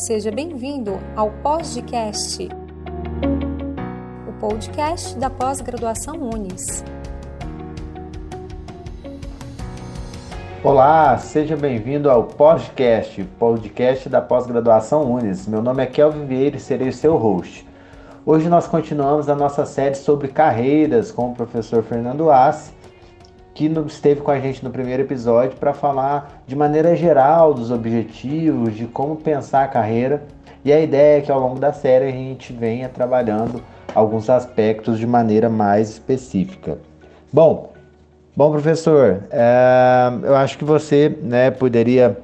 Seja bem-vindo ao Podcast, o podcast da pós-graduação Unis. Olá, seja bem-vindo ao podcast, podcast da pós-graduação Unis. Meu nome é Kelvin Vieira e serei o seu host. Hoje nós continuamos a nossa série sobre carreiras com o professor Fernando Assi, que esteve com a gente no primeiro episódio para falar de maneira geral dos objetivos, de como pensar a carreira. E a ideia é que ao longo da série a gente venha trabalhando alguns aspectos de maneira mais específica. Bom, bom professor, é, eu acho que você né, poderia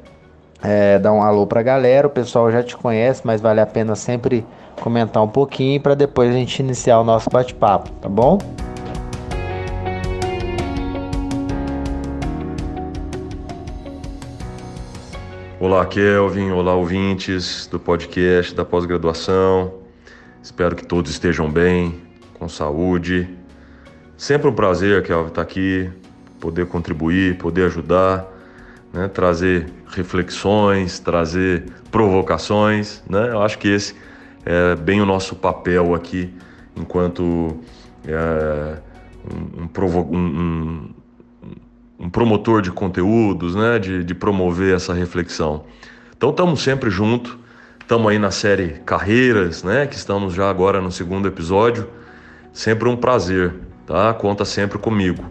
é, dar um alô para a galera. O pessoal já te conhece, mas vale a pena sempre comentar um pouquinho para depois a gente iniciar o nosso bate-papo, tá bom? Olá, Kelvin. Olá, ouvintes do podcast da pós-graduação. Espero que todos estejam bem, com saúde. Sempre um prazer, Kelvin, estar aqui, poder contribuir, poder ajudar, né? trazer reflexões, trazer provocações. Né? Eu acho que esse é bem o nosso papel aqui, enquanto é, um, um, um, um promotor de conteúdos, né, de, de promover essa reflexão. Então estamos sempre juntos, estamos aí na série Carreiras, né, que estamos já agora no segundo episódio. Sempre um prazer, tá? Conta sempre comigo.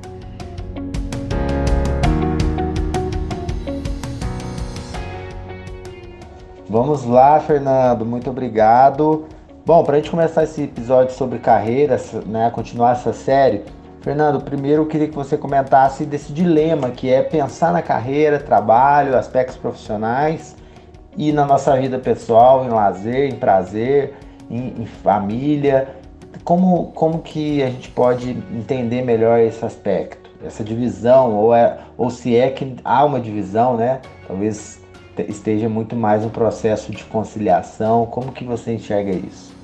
Vamos lá, Fernando, muito obrigado. Bom, para a gente começar esse episódio sobre carreiras, né, continuar essa série, Fernando, primeiro eu queria que você comentasse desse dilema que é pensar na carreira, trabalho, aspectos profissionais e na nossa vida pessoal, em lazer, em prazer, em, em família. Como, como que a gente pode entender melhor esse aspecto, essa divisão, ou, é, ou se é que há uma divisão, né? Talvez esteja muito mais um processo de conciliação. Como que você enxerga isso?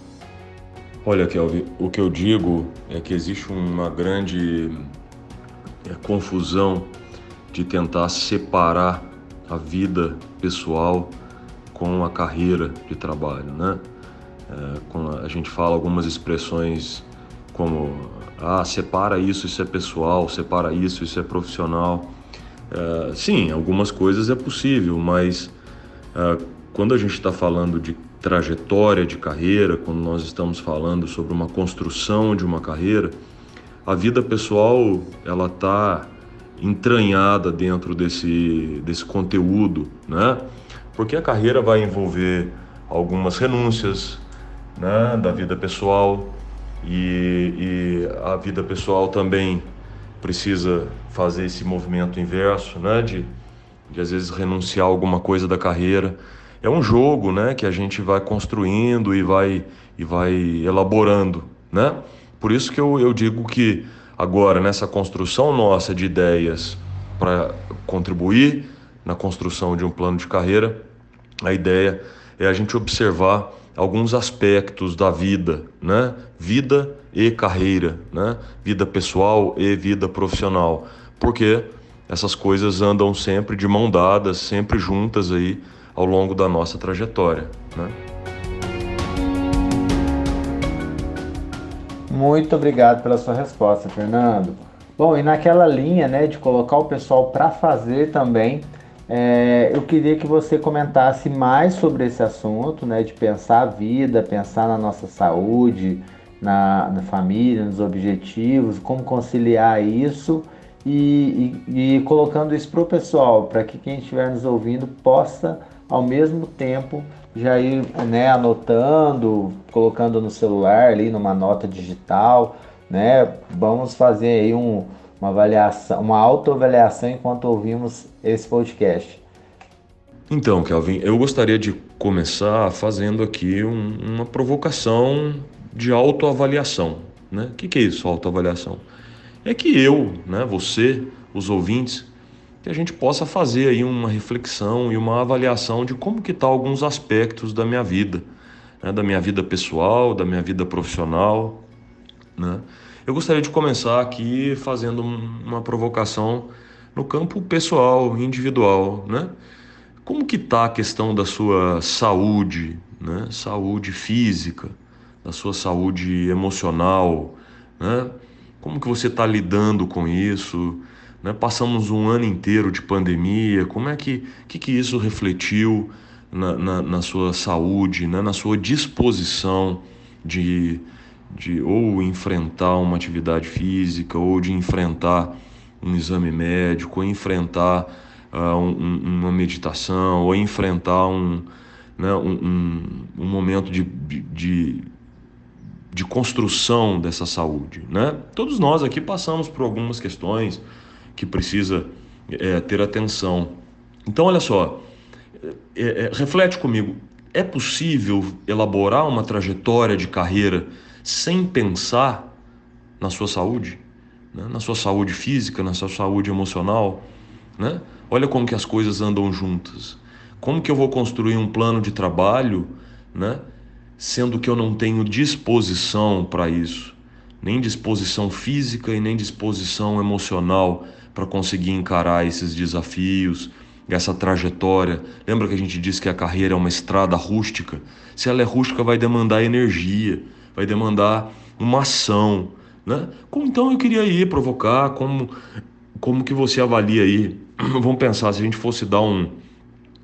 Olha, Kelvin, o que eu digo é que existe uma grande é, confusão de tentar separar a vida pessoal com a carreira de trabalho, né? É, a gente fala algumas expressões como ah, separa isso, isso é pessoal, separa isso, isso é profissional. É, sim, algumas coisas é possível, mas é, quando a gente está falando de trajetória de carreira, quando nós estamos falando sobre uma construção de uma carreira, a vida pessoal ela está entranhada dentro desse, desse conteúdo, né? Porque a carreira vai envolver algumas renúncias né, da vida pessoal e, e a vida pessoal também precisa fazer esse movimento inverso, né? De, de às vezes renunciar alguma coisa da carreira é um jogo, né, que a gente vai construindo e vai e vai elaborando, né? Por isso que eu, eu digo que agora nessa construção nossa de ideias para contribuir na construção de um plano de carreira, a ideia é a gente observar alguns aspectos da vida, né? Vida e carreira, né? Vida pessoal e vida profissional, porque essas coisas andam sempre de mão dadas, sempre juntas aí ao longo da nossa trajetória. Né? Muito obrigado pela sua resposta, Fernando. Bom, e naquela linha né, de colocar o pessoal para fazer também, é, eu queria que você comentasse mais sobre esse assunto, né, de pensar a vida, pensar na nossa saúde, na, na família, nos objetivos, como conciliar isso e, e, e colocando isso para o pessoal, para que quem estiver nos ouvindo possa ao mesmo tempo já ir né, anotando, colocando no celular ali numa nota digital, né? Vamos fazer aí um, uma avaliação, uma autoavaliação enquanto ouvimos esse podcast. Então, Kelvin, eu gostaria de começar fazendo aqui um, uma provocação de autoavaliação. Né? O que, que é isso, autoavaliação? É que eu, né, você, os ouvintes, que a gente possa fazer aí uma reflexão e uma avaliação de como que tá alguns aspectos da minha vida, né? da minha vida pessoal, da minha vida profissional, né? Eu gostaria de começar aqui fazendo uma provocação no campo pessoal, individual, né? como que está a questão da sua saúde, né? saúde física, da sua saúde emocional, né? Como que você está lidando com isso, né? passamos um ano inteiro de pandemia, como é que, que, que isso refletiu na, na, na sua saúde, né? na sua disposição de, de ou enfrentar uma atividade física, ou de enfrentar um exame médico, ou enfrentar uh, um, uma meditação, ou enfrentar um, né, um, um, um momento de, de, de construção dessa saúde. Né? Todos nós aqui passamos por algumas questões que precisa é, ter atenção. Então, olha só, é, é, reflete comigo. É possível elaborar uma trajetória de carreira sem pensar na sua saúde, né? na sua saúde física, na sua saúde emocional, né? Olha como que as coisas andam juntas. Como que eu vou construir um plano de trabalho, né? Sendo que eu não tenho disposição para isso, nem disposição física e nem disposição emocional para conseguir encarar esses desafios, essa trajetória. Lembra que a gente disse que a carreira é uma estrada rústica? Se ela é rústica, vai demandar energia, vai demandar uma ação, né? Então eu queria ir provocar como como que você avalia aí? Vamos pensar se a gente fosse dar um,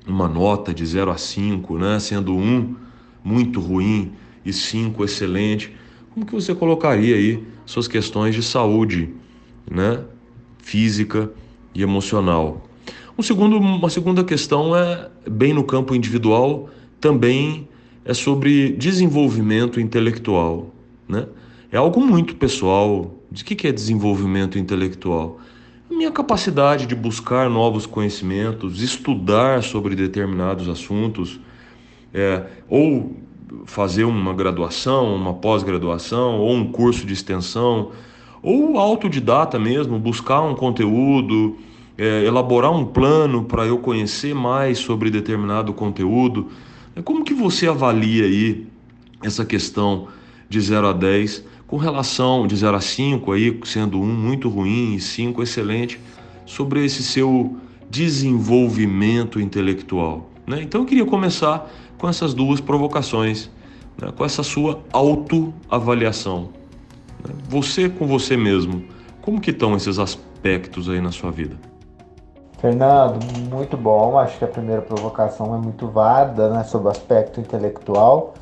uma nota de 0 a 5, né, sendo 1 um muito ruim e 5 excelente, como que você colocaria aí suas questões de saúde, né, física e emocional? Um segundo, uma segunda questão é bem no campo individual, também é sobre desenvolvimento intelectual, né? É algo muito pessoal. De que é desenvolvimento intelectual? minha capacidade de buscar novos conhecimentos, estudar sobre determinados assuntos, é, ou fazer uma graduação, uma pós-graduação, ou um curso de extensão, ou autodidata mesmo, buscar um conteúdo, é, elaborar um plano para eu conhecer mais sobre determinado conteúdo. Como que você avalia aí essa questão de 0 a 10 com relação de 0 a 5 aí, sendo um muito ruim e 5 excelente, sobre esse seu desenvolvimento intelectual. Né? Então eu queria começar com essas duas provocações, né? com essa sua autoavaliação. Né? Você com você mesmo, como que estão esses aspectos aí na sua vida? Fernando, muito bom. Acho que a primeira provocação é muito válida né, sobre o aspecto intelectual.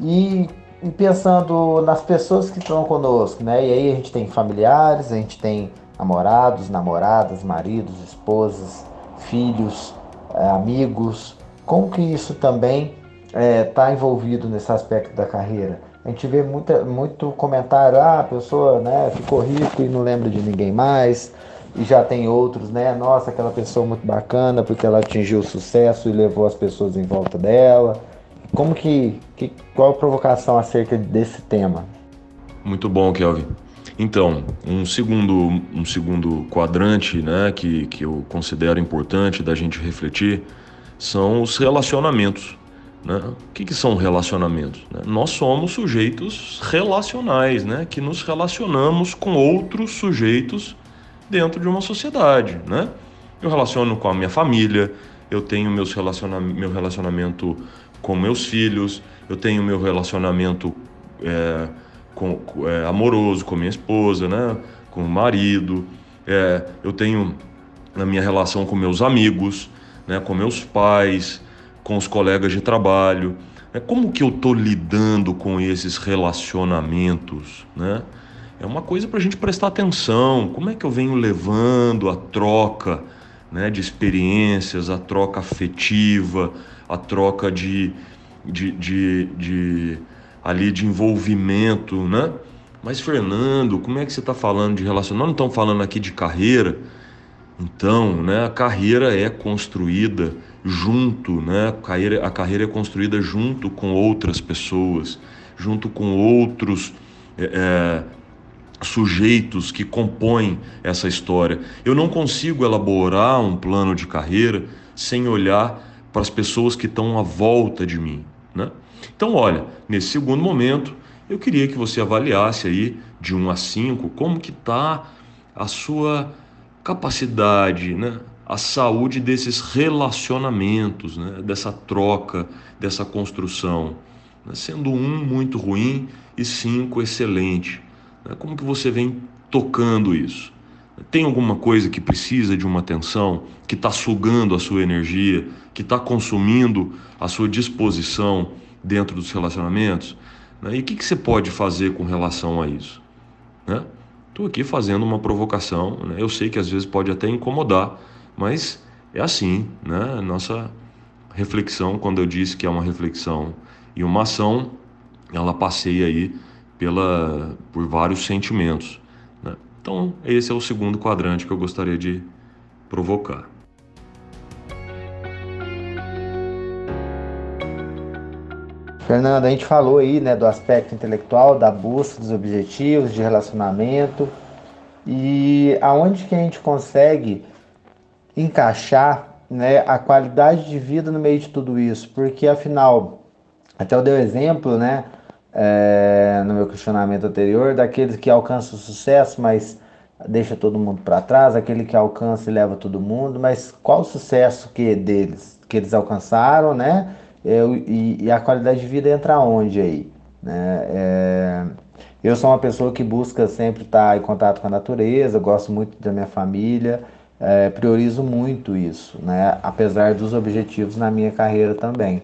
E pensando nas pessoas que estão conosco, né? E aí a gente tem familiares, a gente tem namorados, namoradas, maridos, esposas, filhos, é, amigos. Como que isso também está é, tá envolvido nesse aspecto da carreira? A gente vê muita, muito comentário, ah, a pessoa né, ficou rico e não lembra de ninguém mais. E já tem outros, né? Nossa, aquela pessoa muito bacana porque ela atingiu o sucesso e levou as pessoas em volta dela. Como que, que qual a provocação acerca desse tema? Muito bom, Kelvin. Então, um segundo, um segundo quadrante né, que, que eu considero importante da gente refletir são os relacionamentos. Né? O que, que são relacionamentos? Né? Nós somos sujeitos relacionais, né? que nos relacionamos com outros sujeitos dentro de uma sociedade. Né? Eu relaciono com a minha família, eu tenho meus relaciona meu relacionamento com meus filhos, eu tenho meu relacionamento é, com, é, amoroso com minha esposa, né? com o marido, é, eu tenho na minha relação com meus amigos, né? com meus pais, com os colegas de trabalho. Né? Como que eu estou lidando com esses relacionamentos? Né? É uma coisa para a gente prestar atenção. Como é que eu venho levando a troca né, de experiências, a troca afetiva, a troca de, de, de, de ali de envolvimento, né? Mas Fernando, como é que você está falando de relacionamento? Nós não estamos falando aqui de carreira. Então, né, a carreira é construída junto, né? A carreira, a carreira é construída junto com outras pessoas, junto com outros é, é sujeitos que compõem essa história. Eu não consigo elaborar um plano de carreira sem olhar para as pessoas que estão à volta de mim. Né? Então, olha, nesse segundo momento, eu queria que você avaliasse aí de 1 a 5 como que está a sua capacidade, né? a saúde desses relacionamentos, né? dessa troca, dessa construção. Né? Sendo um muito ruim e cinco excelente. Né? Como que você vem tocando isso? Tem alguma coisa que precisa de uma atenção, que está sugando a sua energia, que está consumindo a sua disposição dentro dos relacionamentos? Né? E o que, que você pode fazer com relação a isso? Estou aqui fazendo uma provocação. Né? Eu sei que às vezes pode até incomodar, mas é assim, né? Nossa reflexão, quando eu disse que é uma reflexão e uma ação, ela passeia aí pela, por vários sentimentos. Né? Então, esse é o segundo quadrante que eu gostaria de provocar. Fernando, a gente falou aí né, do aspecto intelectual, da busca dos objetivos, de relacionamento. E aonde que a gente consegue encaixar né, a qualidade de vida no meio de tudo isso, porque afinal, até eu dei o exemplo, né, é, no meu questionamento anterior, daqueles que alcançam o sucesso, mas deixa todo mundo para trás, aquele que alcança e leva todo mundo, mas qual o sucesso que deles, que eles alcançaram, né, eu, e, e, a qualidade de vida entra onde aí, né, é, eu sou uma pessoa que busca sempre estar em contato com a natureza, gosto muito da minha família, é, priorizo muito isso, né? apesar dos objetivos na minha carreira também.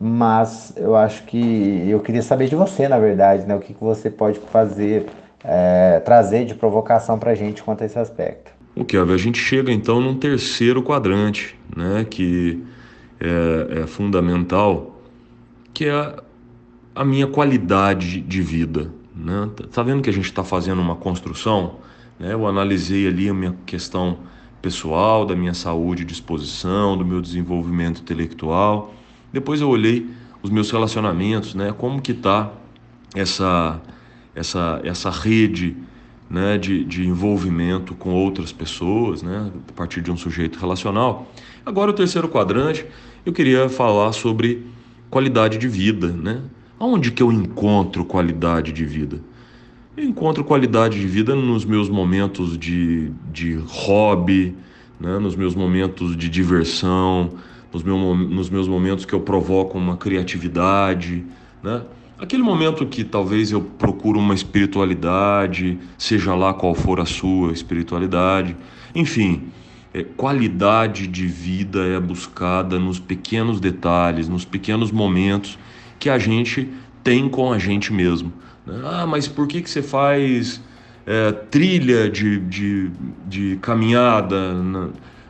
Mas eu acho que eu queria saber de você, na verdade, né? o que, que você pode fazer, é, trazer de provocação para a gente quanto a esse aspecto. O que a gente chega então num terceiro quadrante, né? que é, é fundamental, que é a minha qualidade de vida. Né? Tá vendo que a gente está fazendo uma construção? Né? Eu analisei ali a minha questão pessoal, da minha saúde e disposição, do meu desenvolvimento intelectual. Depois eu olhei os meus relacionamentos, né? Como que tá essa essa essa rede, né, de, de envolvimento com outras pessoas, né, a partir de um sujeito relacional. Agora o terceiro quadrante, eu queria falar sobre qualidade de vida, né? Aonde que eu encontro qualidade de vida? Eu encontro qualidade de vida nos meus momentos de, de hobby, né? nos meus momentos de diversão, nos, meu, nos meus momentos que eu provoco uma criatividade, né? Aquele momento que talvez eu procuro uma espiritualidade, seja lá qual for a sua espiritualidade, enfim, é, qualidade de vida é buscada nos pequenos detalhes, nos pequenos momentos que a gente tem com a gente mesmo. Ah, mas por que, que você faz é, trilha de, de, de caminhada?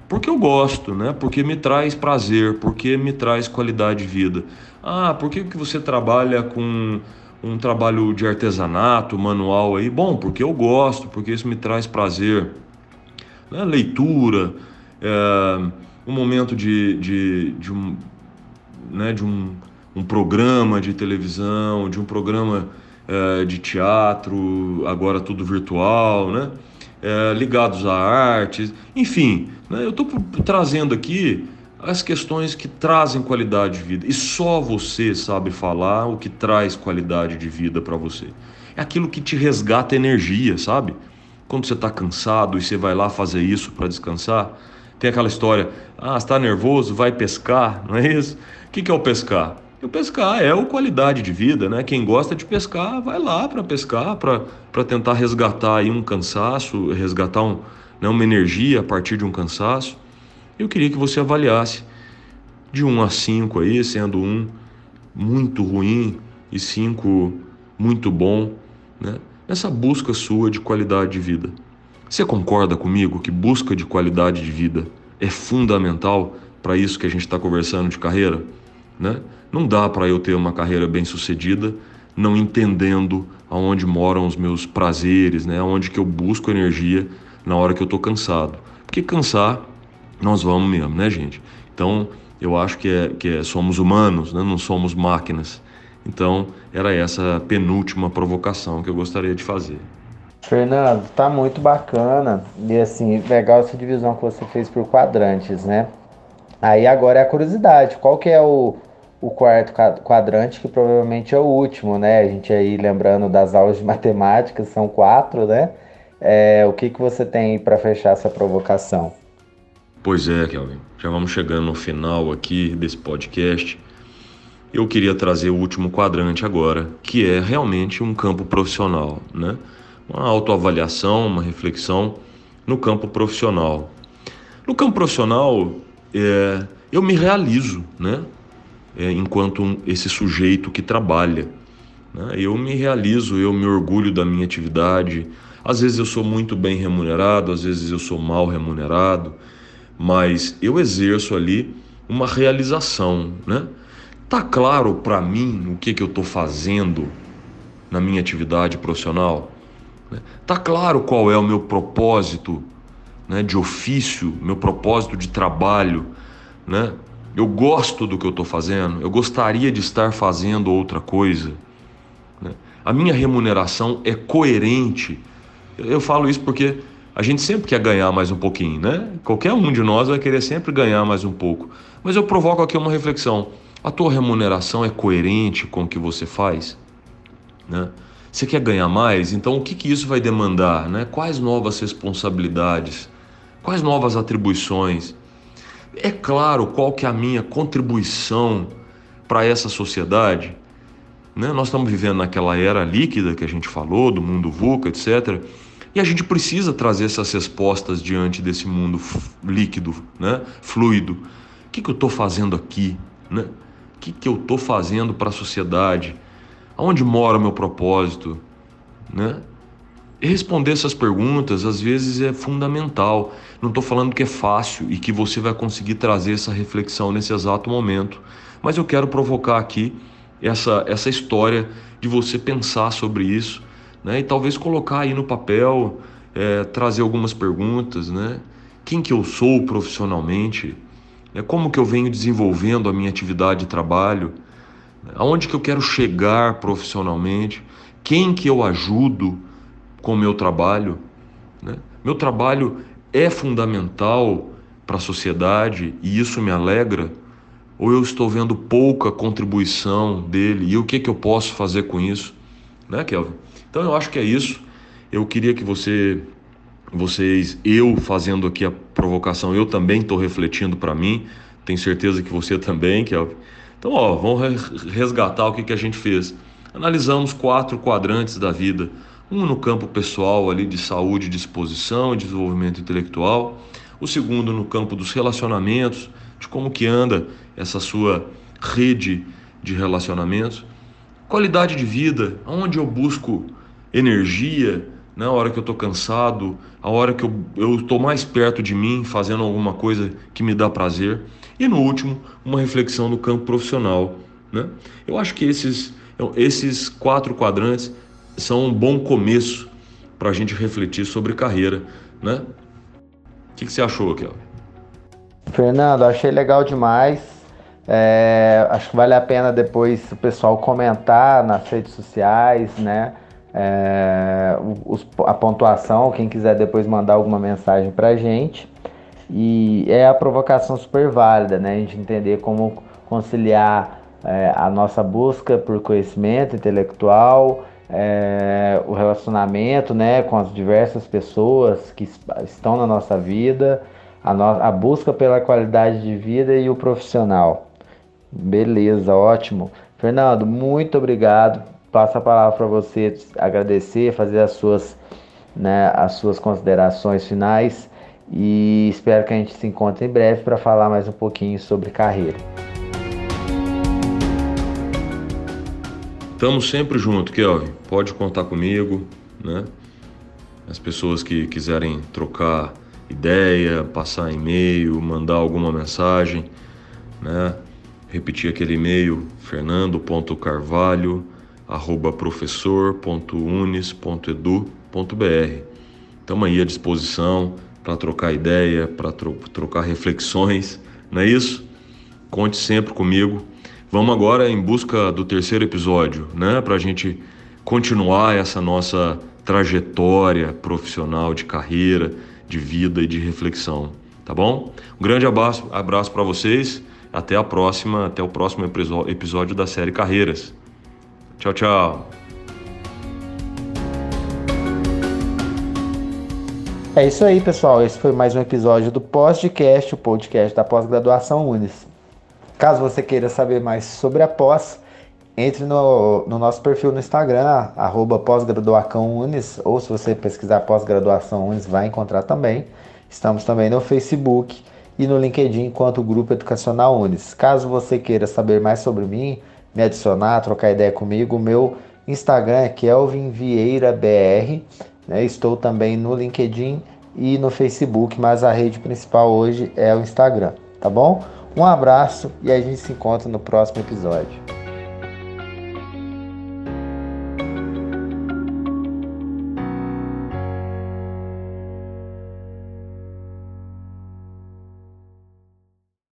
Porque eu gosto, né? Porque me traz prazer, porque me traz qualidade de vida. Ah, por que, que você trabalha com um trabalho de artesanato, manual aí? Bom, porque eu gosto, porque isso me traz prazer. Né? Leitura, é, um momento de, de, de, um, né? de um, um programa de televisão, de um programa é, de teatro, agora tudo virtual, né? É, ligados à arte, enfim, né? eu estou trazendo aqui as questões que trazem qualidade de vida e só você sabe falar o que traz qualidade de vida para você. É aquilo que te resgata energia, sabe? Quando você está cansado e você vai lá fazer isso para descansar, tem aquela história: ah, está nervoso, vai pescar, não é isso? O que é o pescar? O pescar é a qualidade de vida, né? Quem gosta de pescar, vai lá para pescar, para tentar resgatar aí um cansaço, resgatar um, né, uma energia a partir de um cansaço. Eu queria que você avaliasse de 1 a 5 aí, sendo um muito ruim e 5 muito bom, né? Nessa busca sua de qualidade de vida. Você concorda comigo que busca de qualidade de vida é fundamental para isso que a gente está conversando de carreira? Né? Não dá para eu ter uma carreira bem sucedida não entendendo aonde moram os meus prazeres, né? aonde que eu busco energia na hora que eu estou cansado. Porque cansar, nós vamos mesmo, né, gente? Então, eu acho que, é, que é, somos humanos, né? não somos máquinas. Então, era essa penúltima provocação que eu gostaria de fazer. Fernando, tá muito bacana. E assim, legal essa divisão que você fez por quadrantes, né? Aí agora é a curiosidade. Qual que é o, o quarto quadrante, que provavelmente é o último, né? A gente aí lembrando das aulas de matemática, são quatro, né? É, o que, que você tem para fechar essa provocação? Pois é, Kelvin. Já vamos chegando no final aqui desse podcast. Eu queria trazer o último quadrante agora, que é realmente um campo profissional, né? Uma autoavaliação, uma reflexão no campo profissional. No campo profissional, é, eu me realizo, né? É, enquanto um, esse sujeito que trabalha. Né? Eu me realizo, eu me orgulho da minha atividade. Às vezes eu sou muito bem remunerado, às vezes eu sou mal remunerado, mas eu exerço ali uma realização, né? Tá claro para mim o que, que eu estou fazendo na minha atividade profissional? Né? Tá claro qual é o meu propósito né, de ofício, meu propósito de trabalho, né? Eu gosto do que eu estou fazendo, eu gostaria de estar fazendo outra coisa. Né? A minha remuneração é coerente. Eu falo isso porque a gente sempre quer ganhar mais um pouquinho, né? Qualquer um de nós vai querer sempre ganhar mais um pouco. Mas eu provoco aqui uma reflexão. A tua remuneração é coerente com o que você faz? Né? Você quer ganhar mais? Então o que, que isso vai demandar? Né? Quais novas responsabilidades? Quais novas atribuições? É claro qual que é a minha contribuição para essa sociedade? Né? Nós estamos vivendo naquela era líquida que a gente falou, do mundo VUCA, etc. E a gente precisa trazer essas respostas diante desse mundo líquido, né? fluido. O que, que eu estou fazendo aqui? Né? Que, que eu estou fazendo para a sociedade? Aonde mora o meu propósito? Né? E responder essas perguntas às vezes é fundamental. Não estou falando que é fácil e que você vai conseguir trazer essa reflexão nesse exato momento, mas eu quero provocar aqui essa, essa história de você pensar sobre isso né? e talvez colocar aí no papel, é, trazer algumas perguntas. Né? Quem que eu sou profissionalmente? É como que eu venho desenvolvendo a minha atividade de trabalho, aonde que eu quero chegar profissionalmente, quem que eu ajudo com o meu trabalho. Né? Meu trabalho é fundamental para a sociedade e isso me alegra, ou eu estou vendo pouca contribuição dele e o que, que eu posso fazer com isso, né, Kelvin? Então eu acho que é isso. Eu queria que você vocês, eu fazendo aqui a provocação, eu também estou refletindo para mim, tenho certeza que você também, Kelvin. Então, ó, vamos resgatar o que, que a gente fez. Analisamos quatro quadrantes da vida. Um no campo pessoal ali de saúde, disposição e desenvolvimento intelectual. O segundo no campo dos relacionamentos, de como que anda essa sua rede de relacionamentos. Qualidade de vida, onde eu busco energia, né, hora que eu estou cansado, a hora que eu estou mais perto de mim, fazendo alguma coisa que me dá prazer. E no último, uma reflexão no campo profissional. Né? Eu acho que esses, esses quatro quadrantes são um bom começo para a gente refletir sobre carreira. Né? O que, que você achou, Kelvin? Fernando, achei legal demais. É, acho que vale a pena depois o pessoal comentar nas redes sociais, né? É, os, a pontuação, quem quiser depois mandar alguma mensagem para a gente. E é a provocação super válida, né? A gente entender como conciliar é, a nossa busca por conhecimento intelectual, é, o relacionamento né, com as diversas pessoas que estão na nossa vida, a, no, a busca pela qualidade de vida e o profissional. Beleza, ótimo. Fernando, muito obrigado passo a palavra para você agradecer, fazer as suas, né, as suas considerações finais e espero que a gente se encontre em breve para falar mais um pouquinho sobre carreira. Estamos sempre junto, Kelvin. Pode contar comigo, né? As pessoas que quiserem trocar ideia, passar e-mail, mandar alguma mensagem, né? Repetir aquele e-mail fernando.carvalho arroba professor.unis.edu.br. Estamos aí à disposição para trocar ideia, para tro trocar reflexões, não é isso? Conte sempre comigo. Vamos agora em busca do terceiro episódio, né? Para a gente continuar essa nossa trajetória profissional de carreira, de vida e de reflexão, tá bom? Um grande abraço, abraço para vocês. Até a próxima, até o próximo episódio da série Carreiras. Tchau, tchau. É isso aí, pessoal. Esse foi mais um episódio do Podcast, o podcast da pós-graduação Unis. Caso você queira saber mais sobre a pós, entre no, no nosso perfil no Instagram, arroba pós-graduação Unis, ou se você pesquisar pós-graduação Unis, vai encontrar também. Estamos também no Facebook e no LinkedIn enquanto Grupo Educacional Unis. Caso você queira saber mais sobre mim, me adicionar, trocar ideia comigo, meu Instagram é Kelvin Vieira BR. Né? Estou também no LinkedIn e no Facebook, mas a rede principal hoje é o Instagram, tá bom? Um abraço e a gente se encontra no próximo episódio.